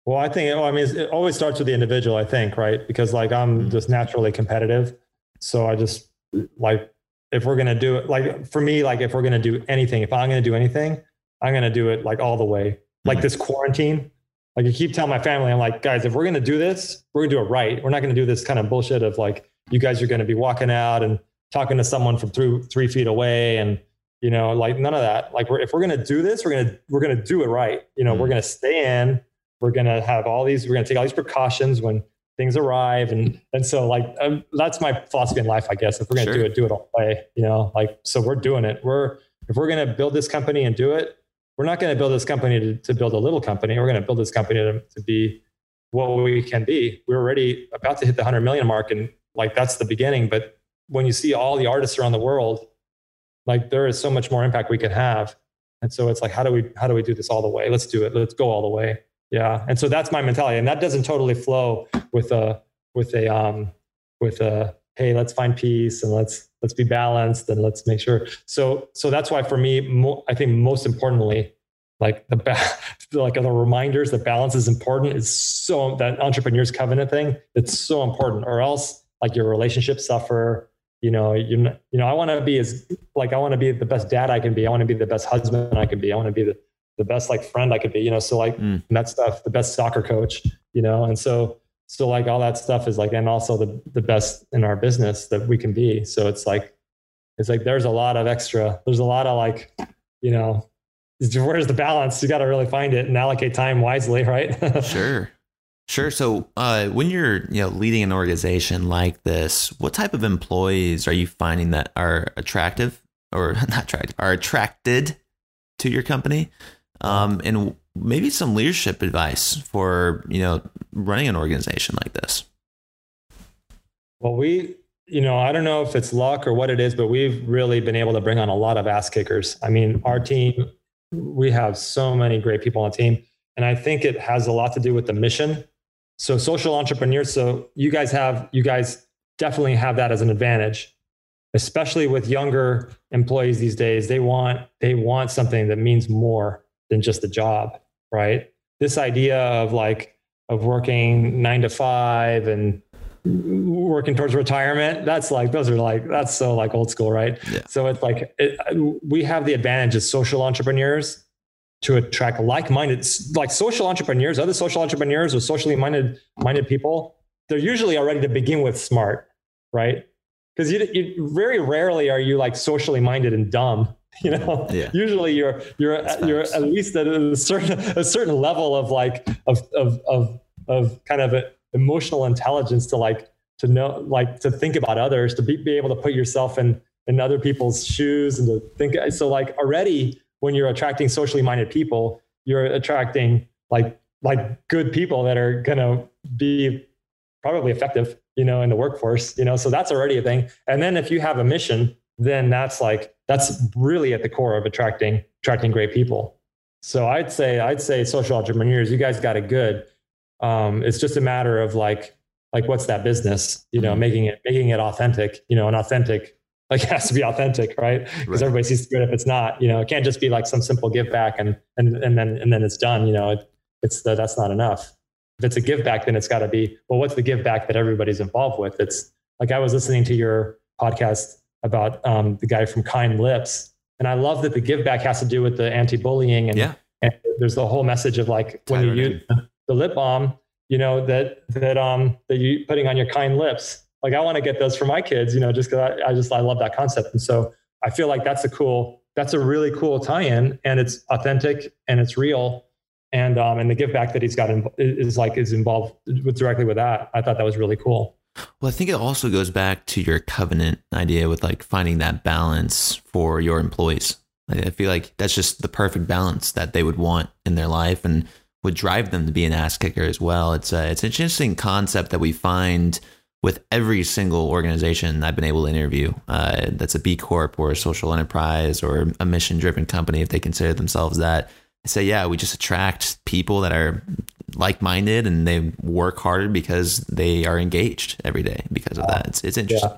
Well i think i mean it always starts with the individual i think right? Because like i'm mm-hmm. just naturally competitive. So i just like if we're going to do it like for me like if we're going to do anything if i'm going to do anything i'm going to do it like all the way. Like mm-hmm. this quarantine like i keep telling my family i'm like guys if we're going to do this we're going to do it right. We're not going to do this kind of bullshit of like you guys are going to be walking out and talking to someone from three three feet away and you know like none of that. Like we're, if we're going to do this we're going to we're to do it right. You know mm-hmm. we're going to stay in we're going to have all these we're going to take all these precautions when things arrive. And and so like um, that's my philosophy in life i guess. If we're going to sure. do it do it all the way you know? Like so we're doing it. We're if we're going to build this company and do it we're not going to build this company to, to build a little company. We're going to build this company to, to be what we can be. We're already about to hit the 100 million mark and like that's the beginning but when you see all the artists around the world like there is so much more impact we can have. And so it's like how do we how do we do this all the way? Let's do it. Let's go all the way. Yeah. And so that's my mentality. And that doesn't totally flow with a with a um with a hey let's find peace and let's let's be balanced and let's make sure so so that's why for me mo- i think most importantly like the ba- like the reminders that balance is important is so that entrepreneurs covenant thing it's so important or else like your relationships suffer you know you you know i want to be as like i want to be the best dad i can be i want to be the best husband i can be i want to be the the best like friend I could be, you know. So like mm. that stuff, the best soccer coach, you know, and so so like all that stuff is like, and also the the best in our business that we can be. So it's like it's like there's a lot of extra. There's a lot of like, you know, where's the balance? You got to really find it and allocate time wisely, right? sure. Sure. So, uh, when you're you know leading an organization like this, what type of employees are you finding that are attractive or not attractive are attracted to your company? um, and maybe some leadership advice for you know running an organization like this. Well, we you know I don't know if it's luck or what it is, but we've really been able to bring on a lot of ass kickers. I mean, our team we have so many great people on the team, and I think it has a lot to do with the mission. So social entrepreneurs. So you guys have you guys definitely have that as an advantage especially with younger employees these days they want they want something that means more than just a job, right? This idea of like of working nine to five and working towards retirement that's like those are like that's so like old school right yeah. so it's like it, we have the advantage as social entrepreneurs to attract like-minded like social entrepreneurs other social entrepreneurs or socially minded minded people they're usually already to begin with smart right because you, you very rarely are you like socially minded and dumb you know yeah. usually you're you're you're at least at a certain a certain level of like of of of of kind of emotional intelligence to like to know like to think about others to be, be able to put yourself in in other people's shoes and to think so like already when you're attracting socially minded people you're attracting like like good people that are going to be probably effective you know in the workforce you know so that's already a thing and then if you have a mission then that's like that's really at the core of attracting attracting great people So I'd say I'd say social entrepreneurs, you guys got it good. Um, it's just a matter of like like what's that business? You know, mm-hmm. making it making it authentic. You know, an authentic like it has to be authentic, right? Because right. everybody sees good if it's not. You know, it can't just be like some simple give back and and and then and then it's done. You know, it, it's the, that's not enough. If it's a give back, then it's got to be well. What's the give back that everybody's involved with? It's like I was listening to your podcast about um, the guy from Kind Lips, and I love that the give back has to do with the anti-bullying and, yeah. and there's the whole message of like when you use the lip balm, you know that that um that you putting on your kind lips. Like I want to get those for my kids, you know, just because I, I just I love that concept, and so I feel like that's a cool that's a really cool tie-in, and it's authentic and it's real, and um and the give back that he's got in, is like is involved with directly with that. I thought that was really cool. Well, I think it also goes back to your covenant idea with like finding that balance for your employees. I feel like that's just the perfect balance that they would want in their life and would drive them to be an ass kicker as well. It's a, it's an interesting concept that we find with every single organization I've been able to interview uh, that's a B Corp or a social enterprise or a mission driven company, if they consider themselves that. Say, yeah, we just attract people that are like minded and they work harder because they are engaged every day because of that. It's, it's interesting.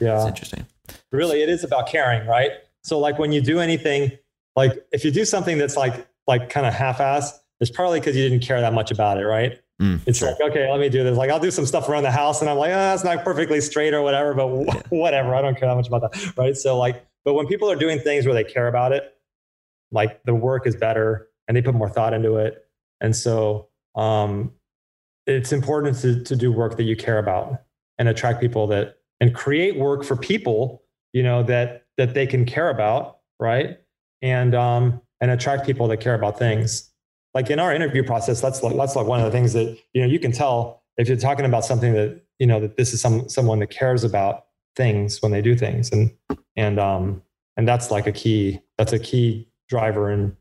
Yeah. yeah. It's interesting. Really, it is about caring, right? So, like when you do anything, like if you do something that's like, like kind of half assed, it's probably because you didn't care that much about it, right? Mm, it's sure. like, okay, let me do this. Like, I'll do some stuff around the house and I'm like, oh, that's not perfectly straight or whatever, but yeah. whatever. I don't care that much about that, right? So, like, but when people are doing things where they care about it, like the work is better and they put more thought into it. And so, um, it's important to, to do work that you care about and attract people that and create work for people you know that that they can care about right? And um and attract people that care about things. Like in our interview process that's like that's like one of the things that you know you can tell if you're talking about something that you know that this is some someone that cares about things when they do things. And and um and that's like a key that's a key driver in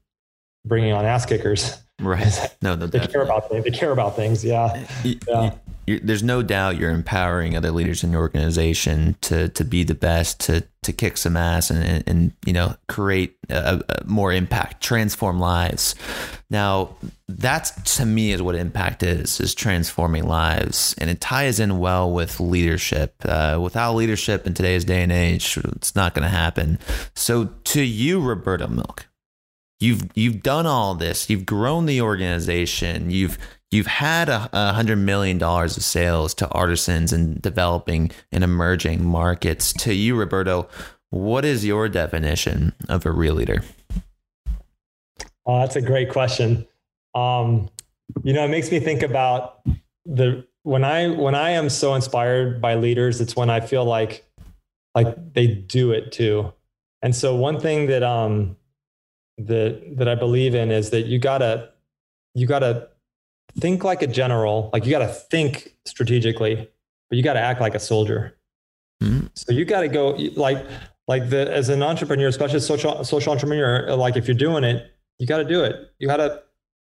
bringing on ass kickers Right. No, no, they care about things. They care about things. Yeah. You, yeah. You, there's no doubt you're empowering other leaders in your organization to to be the best, to to kick some ass, and and, and you know create a, a more impact, transform lives. Now, that's to me is what impact is: is transforming lives, and it ties in well with leadership. Uh, without leadership in today's day and age, it's not going to happen. So, to you, Roberto Milk you've you've done all this. You've grown the organization. You've you've had a, a hundred million dollars of sales to artisans and developing and emerging markets. To you roberto what is your definition of a real leader? Oh that's a great question. Um, you know it makes me think about the when i when i am so inspired by leaders it's when i feel like like they do it too. And so one thing that um that that I believe in is that you gotta you gotta think like a general, like you gotta think strategically, but you gotta act like a soldier. Mm-hmm. So you gotta go like like the as an entrepreneur, especially social social entrepreneur, like if you're doing it, you gotta do it. You gotta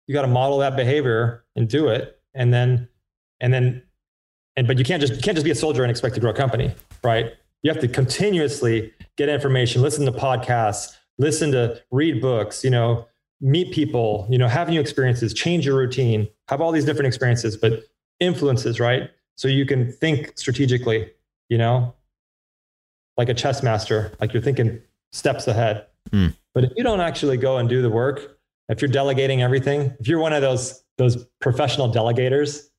you gotta model that behavior and do it, and then and then and but you can't just you can't just be a soldier and expect to grow a company, right? You have to continuously get information, listen to podcasts, listen to read books you know meet people you know have new experiences change your routine have all these different experiences but influences right so you can think strategically you know like a chess master like you're thinking steps ahead mm. but if you don't actually go and do the work if you're delegating everything if you're one of those those professional delegators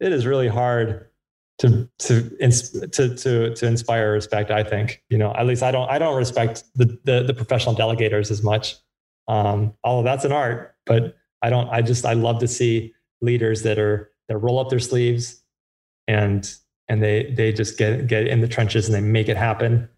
it is really hard to to to to to inspire respect. I think you know at least I don't I don't respect the the, the professional delegators as much. Um, although that's an art, but I don't. I just I love to see leaders that are that roll up their sleeves and and they they just get get in the trenches and they make it happen.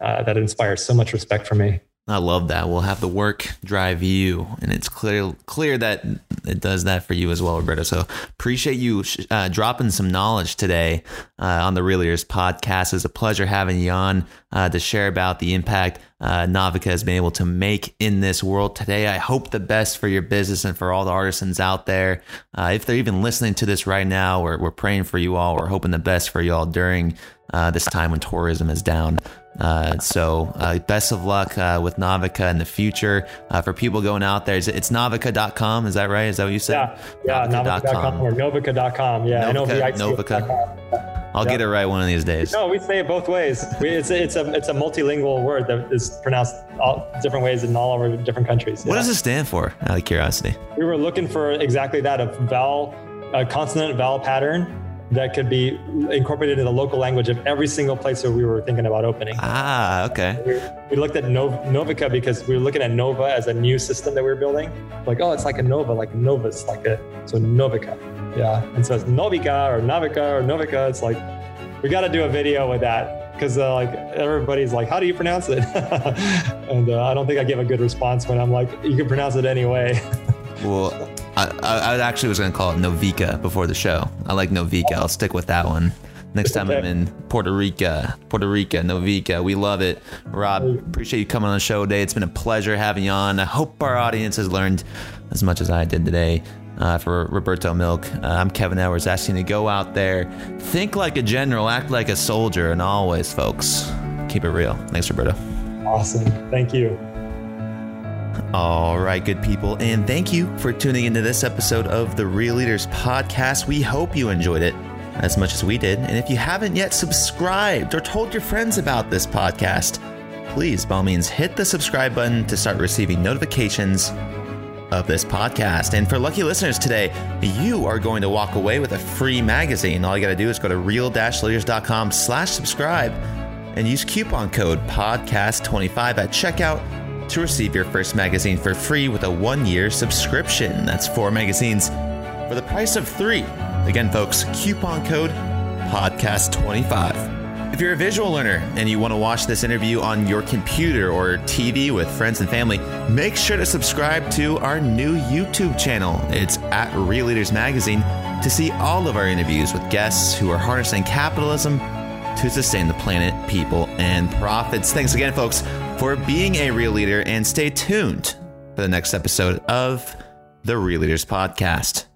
Uh, that inspires so much respect for me. I love that. We'll have the work drive you, and it's clear clear that it does that for you as well, Roberto. So appreciate you uh, dropping some knowledge today uh, on the Real Leaders podcast. It's a pleasure having you on uh, to share about the impact uh, Navica has been able to make in this world today. I hope the best for your business and for all the artisans out there. Uh, if they're even listening to this right now, we're, we're praying for you all. We're hoping the best for you all during uh, this time when tourism is down. Uh, so uh, best of luck uh, with Navica in the future. Uh, for people going out there, it's, it's navica.com. Is that right? Is that what you said? Yeah, yeah, navica.com or novica.com. Yeah, Novica, Novica. I'll yep. get it right one of these days. No, we say it both ways. We, it's, it's a it's a multilingual word that is pronounced all different ways in all over different countries. What does it stand for? Out of curiosity. We were looking for exactly that a vowel, a consonant vowel pattern that could be incorporated in the local language of every single place that we were thinking about opening. Ah, okay. We, we looked at Nov- Novica because we were looking at Nova as a new system that we were building. Like, oh, it's like a Nova, like Novus, like a so Novica. Yeah, and so it's Novica or Navica or Novica. It's like we got to do a video with that because uh, like everybody's like, how do you pronounce it? and uh, I don't think I give a good response when I'm like, you can pronounce it anyway. well, I, I, actually was going to call it Novica before the show. I like Novica. I'll stick with that one. Next time I'm in Puerto Rico, Puerto Rico, Novica. We love it. Rob, appreciate you coming on the show today. It's been a pleasure having you on. I hope our audience has learned as much as I did today. Uh, for Roberto Milk, uh, I'm Kevin Edwards asking you to go out there, think like a general, act like a soldier, and always, folks, keep it real. Thanks, Roberto. Awesome. Thank you. All right, good people, and thank you for tuning into this episode of the Real Leaders Podcast. We hope you enjoyed it as much as we did. And if you haven't yet subscribed or told your friends about this podcast, please, by all means, hit the subscribe button to start receiving notifications of this podcast. And for lucky listeners today, you are going to walk away with a free magazine. All you got to do is go to real-leaders.com slash subscribe and use coupon code podcast25 at checkout to receive your first magazine for free with a one year subscription. That's four magazines for the price of three. Again, folks, coupon code podcast25. If you're a visual learner and you want to watch this interview on your computer or TV with friends and family, make sure to subscribe to our new YouTube channel. It's at Real Leaders Magazine to see all of our interviews with guests who are harnessing capitalism to sustain the planet, people, and profits. Thanks again, folks, for being a real leader, and stay tuned for the next episode of the Real Leaders Podcast.